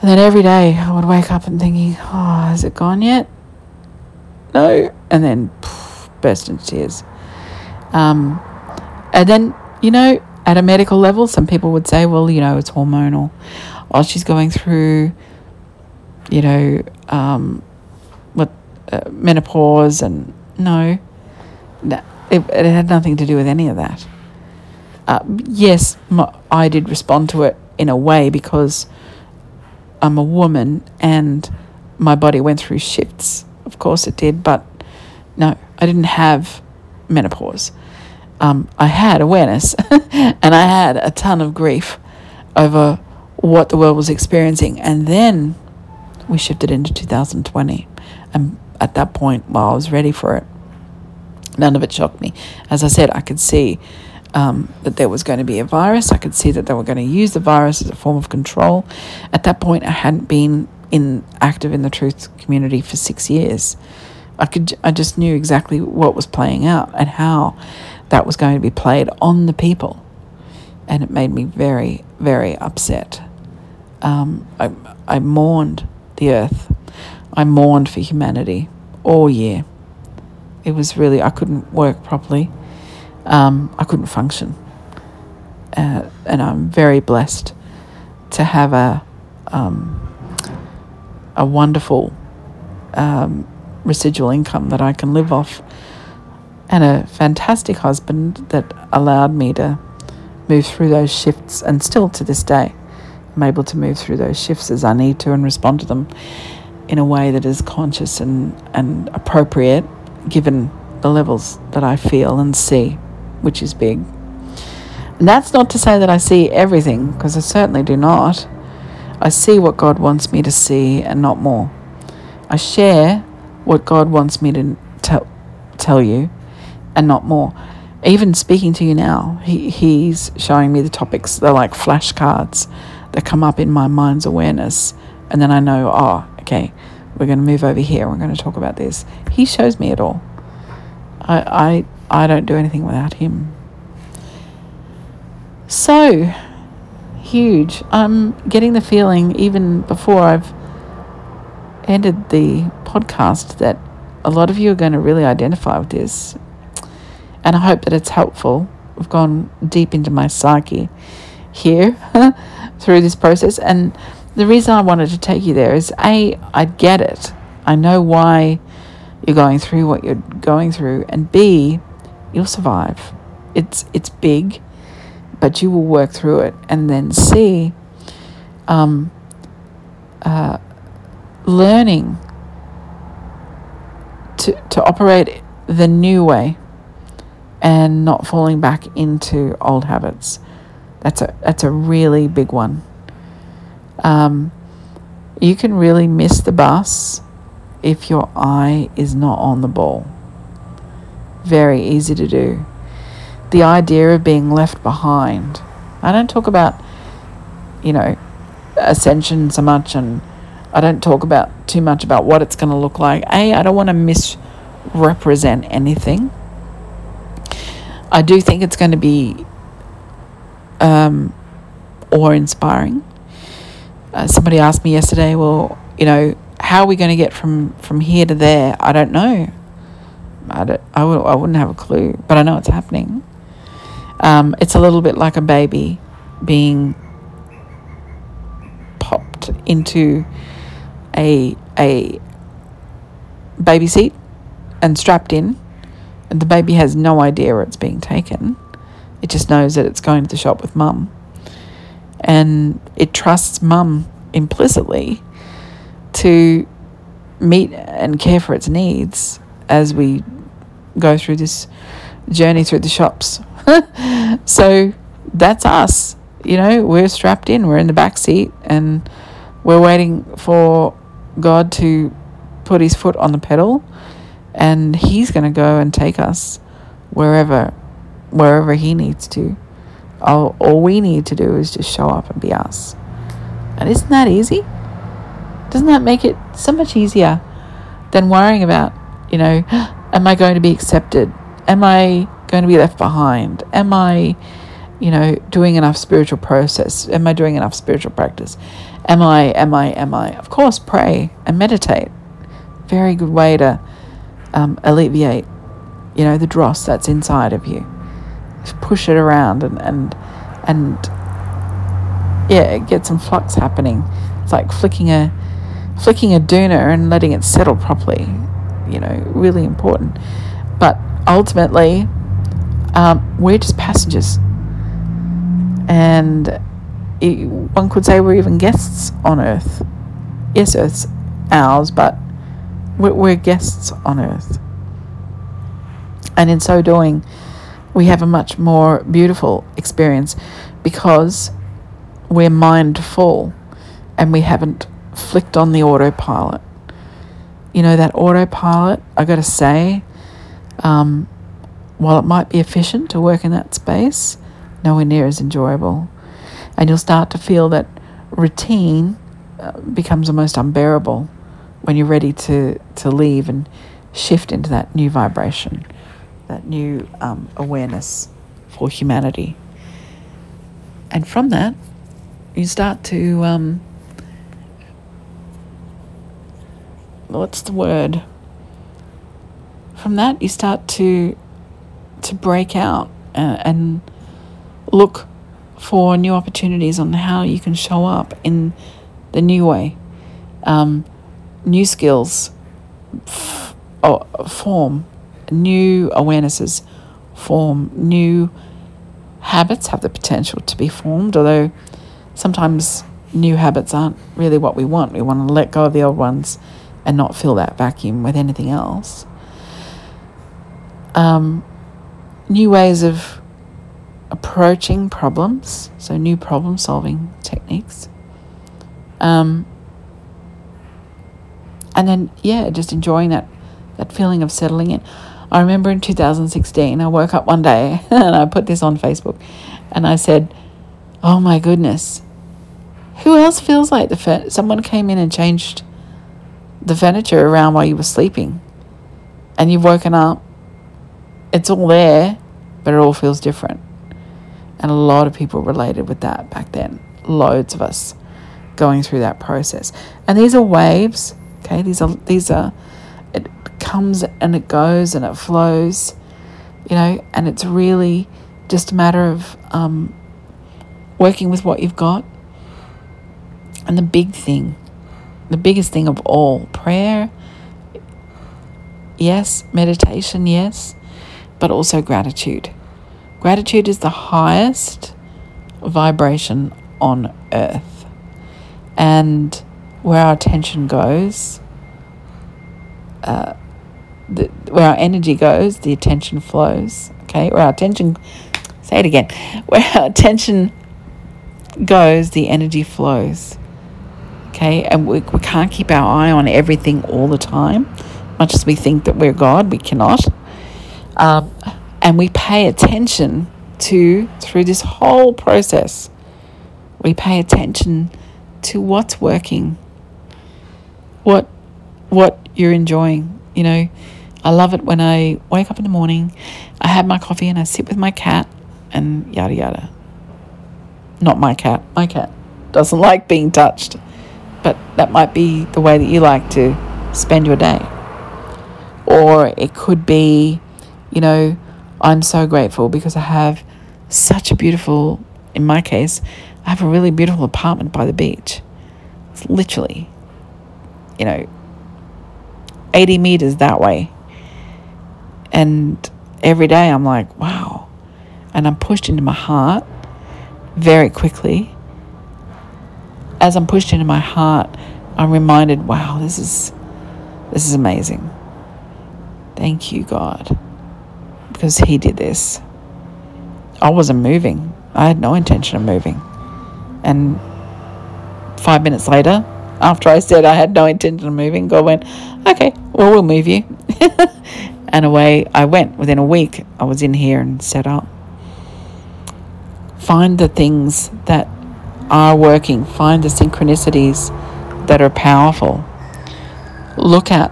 And then every day I would wake up and thinking, oh, has it gone yet? No. And then burst into tears. Um, and then you know, at a medical level, some people would say, well, you know, it's hormonal. Or she's going through, you know, um, what uh, menopause, and no, no it, it, had nothing to do with any of that. Uh, yes, my, I did respond to it in a way because I'm a woman and my body went through shifts. Of course it did, but no, I didn't have menopause um, I had awareness [laughs] and I had a ton of grief over what the world was experiencing. And then we shifted into 2020. And at that point, well, I was ready for it. None of it shocked me. As I said, I could see um, that there was going to be a virus. I could see that they were going to use the virus as a form of control. At that point, I hadn't been in active in the truth community for six years. I could I just knew exactly what was playing out and how that was going to be played on the people. And it made me very, very upset. Um, I, I mourned the earth. I mourned for humanity all year. It was really, I couldn't work properly. Um, I couldn't function. Uh, and I'm very blessed to have a, um, a wonderful um, residual income that I can live off and a fantastic husband that allowed me to move through those shifts and still to this day I'm able to move through those shifts as I need to and respond to them in a way that is conscious and, and appropriate given the levels that I feel and see, which is big. And that's not to say that I see everything, because I certainly do not. I see what God wants me to see and not more. I share what God wants me to tell, tell you and not more. Even speaking to you now, he, He's showing me the topics. They're like flashcards that come up in my mind's awareness. And then I know, oh, okay, we're going to move over here. We're going to talk about this. He shows me it all. I, I, I don't do anything without Him. So huge. I'm getting the feeling, even before I've ended the podcast, that a lot of you are going to really identify with this. And I hope that it's helpful. We've gone deep into my psyche here [laughs] through this process. And the reason I wanted to take you there is A, I get it. I know why you're going through what you're going through. And B, you'll survive. It's it's big but you will work through it. And then see. um, uh, learning to, to operate the new way and not falling back into old habits. That's a, that's a really big one. Um, you can really miss the bus if your eye is not on the ball. Very easy to do the idea of being left behind. I don't talk about, you know, ascension so much, and I don't talk about too much about what it's going to look like. A, I don't want to misrepresent anything. I do think it's going to be um, awe inspiring. Uh, somebody asked me yesterday, well, you know, how are we going to get from, from here to there? I don't know. I, don't, I, wouldn't have a clue, but I know it's happening. Um, it's a little bit like a baby being popped into a a baby seat and strapped in, and the baby has no idea where it's being taken. It just knows that it's going to the shop with mum, and it trusts mum implicitly to meet and care for its needs as we go through this journey through the shops [laughs] so that's us. You know, we're strapped in, we're in the back seat, and we're waiting for God to put his foot on the pedal, and he's going to go and take us wherever wherever he needs to. All, all we need to do is just show up and be us. And isn't that easy? Doesn't that make it so much easier than worrying about, you know, am I going to be accepted? Am I going to be left behind? Am I, you know, doing enough spiritual process? Am I doing enough spiritual practice? Am I, am I, am I? Of course, pray and meditate. Very good way to um, alleviate, you know, the dross that's inside of you. Just push it around and, and, and yeah, get some flux happening. It's like flicking a, flicking a doona and letting it settle properly. You know, really important. But ultimately, um, we're just passengers. And it, one could say we're even guests on Earth. Yes, Earth's ours, but we're, we're guests on Earth. And in so doing, we have a much more beautiful experience because we're mindful and we haven't flicked on the autopilot. You know, that autopilot, I gotta say, um, while it might be efficient to work in that space, nowhere near as enjoyable. And you'll start to feel that routine uh, becomes almost unbearable when you're ready to, to leave and shift into that new vibration, that new um, awareness for humanity. And from that, you start to, um, what's the word? From that, you start to to break out uh, and look for new opportunities on how you can show up in the new way. Um, new skills f- oh, form, new awarenesses form, new habits have the potential to be formed, although sometimes new habits aren't really what we want. We want to let go of the old ones and not fill that vacuum with anything else. Um, new ways of approaching problems, so new problem solving techniques. Um, and then, yeah, just enjoying that, that feeling of settling in. I remember in 2016, I woke up one day [laughs] and I put this on Facebook and I said, Oh my goodness, who else feels like the fa- someone came in and changed the furniture around while you were sleeping and you've woken up? It's all there, but it all feels different. And a lot of people related with that back then. Loads of us going through that process. And these are waves, okay? These are these are it comes and it goes and it flows, you know, and it's really just a matter of um, working with what you've got. And the big thing, the biggest thing of all, prayer, yes, meditation, yes, but also gratitude. Gratitude is the highest vibration on earth. And where our attention goes, uh, the, where our energy goes, the attention flows. Okay, where our attention, say it again, [laughs] where our attention goes, the energy flows. Okay, and we, we can't keep our eye on everything all the time, much as we think that we're God, we cannot. Um, and we pay attention to, through this whole process, we pay attention to what's working, what, what you're enjoying. You know, I love it when I wake up in the morning, I have my coffee and I sit with my cat and yada yada. Not my cat, my cat doesn't like being touched, but that might be the way that you like to spend your day. Or it could be, you know, I'm so grateful because I have such a beautiful, in my case, I have a really beautiful apartment by the beach. It's literally, you know, 80 meters that way. And every day I'm like, wow. And I'm pushed into my heart very quickly. As I'm pushed into my heart, I'm reminded, wow, this is this is amazing. Thank you, God because he did this. I wasn't moving. I had no intention of moving. And five minutes later, after I said I had no intention of moving, God went, okay, well, we'll move you. [laughs] and away I went. Within a week, I was in here and set up. Find the things that are working, find the synchronicities that are powerful. Look at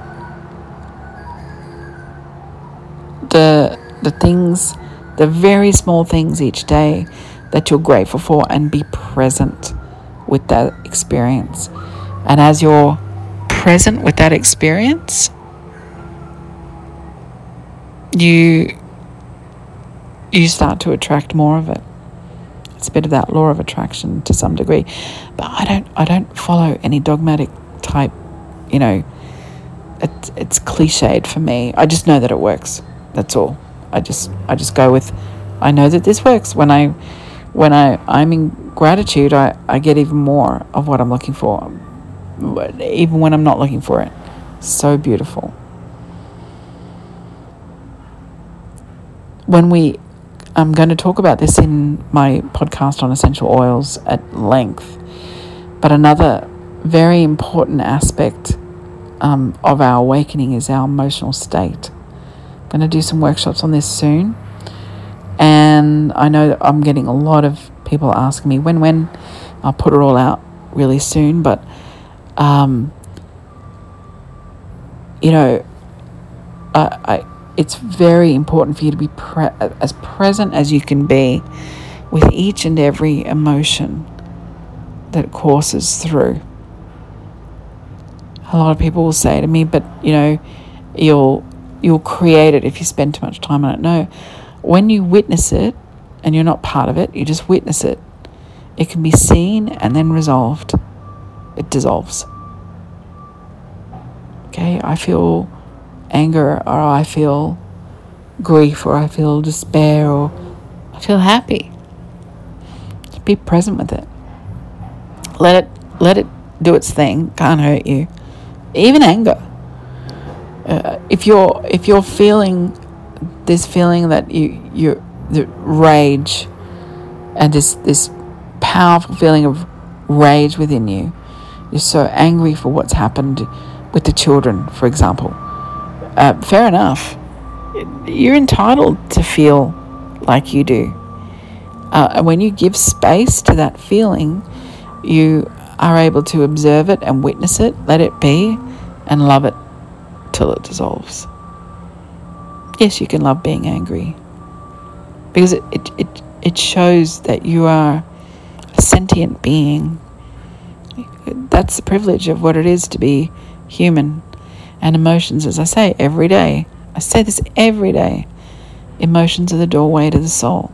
the the things, the very small things each day that you're grateful for, and be present with that experience. And as you're present with that experience, you you start to attract more of it. It's a bit of that law of attraction to some degree. But I don't I don't follow any dogmatic type, you know, it, it's cliched for me. I just know that it works. That's all. I just I just go with I know that this works. When I when I, I'm in gratitude I, I get even more of what I'm looking for. Even when I'm not looking for it. So beautiful. When we I'm going to talk about this in my podcast on essential oils at length. But another very important aspect um, of our awakening is our emotional state I'm going to do some workshops on this soon. And I know I'm getting a lot of people asking me when, when. I'll put it all out really soon. But, um, you know, I, I, it's very important for you to be pre- as present as you can be with each and every emotion that courses through. A lot of people will say to me, but you know, you'll you'll create it if you spend too much time on it. No, when you witness it and you're not part of it, you just witness it. It can be seen and then resolved. It dissolves. Okay, I feel anger or I feel grief or I feel despair or I feel happy. Be present with it. Let it let it do its thing. Can't hurt you. even anger. Uh, if you're if you're feeling this feeling that you you the rage and this this powerful feeling of rage within you, you're so angry for what's happened with the children, for example. Uh, fair enough. You're entitled to feel like you do. Uh, and when you give space to that feeling, you are able to observe it and witness it, let it be, and love it till it dissolves. Yes, you can love being angry because it, it, it, it shows that you are a sentient being. That's the privilege of what it is to be human. And emotions, as I say every day, I say this every day emotions are the doorway to the soul.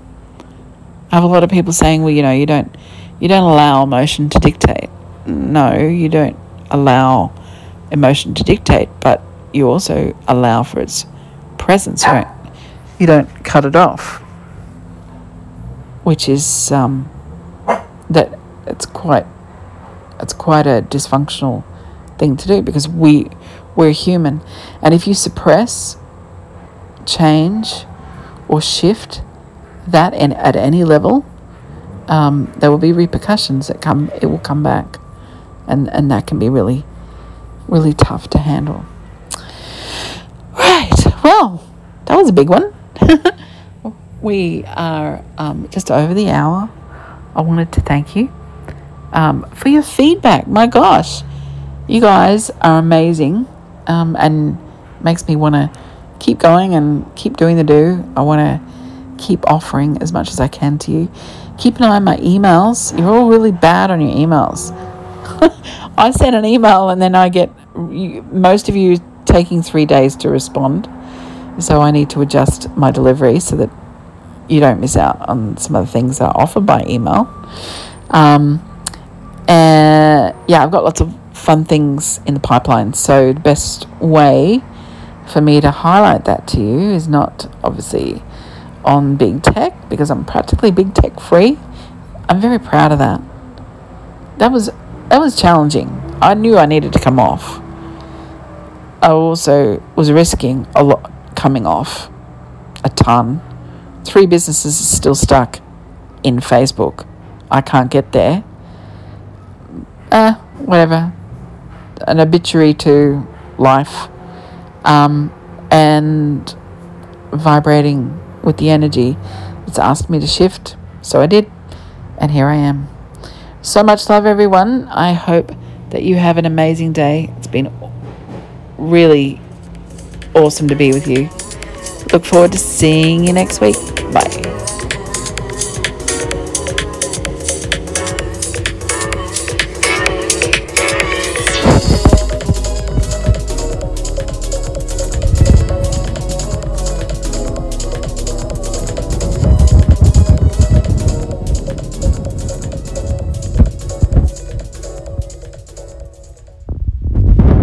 I have a lot of people saying, well, you know, you don't you don't allow emotion to dictate. No, you don't allow emotion to dictate, but you also allow for its presence, right? You don't cut it off, which is um, that it's quite it's quite a dysfunctional thing to do because we we're human, and if you suppress change or shift that in, at any level, um, there will be repercussions that come. It will come back, and and that can be really, really tough to handle. Right. Well, that was a big one. [laughs] we are um, just over the hour. I wanted to thank you um, for your feedback. My gosh, you guys are amazing, um, and makes me want to keep going and keep doing the do. I want to keep offering as much as I can to you. Keep an eye on my emails. You're all really bad on your emails. [laughs] I send an email and then I get most of you taking three days to respond. So I need to adjust my delivery so that you don't miss out on some of the things that are offered by email. Um, and yeah, I've got lots of fun things in the pipeline. So the best way for me to highlight that to you is not obviously on big tech because I'm practically big tech free. I'm very proud of that. That was that was challenging. I knew I needed to come off. I also was risking a lot coming off a ton. Three businesses are still stuck in Facebook. I can't get there. Uh, whatever. An obituary to life um, and vibrating with the energy it's asked me to shift. So I did, and here I am. So much love, everyone. I hope that you have an amazing day. It's been really awesome to be with you. Look forward to seeing you next week. Bye.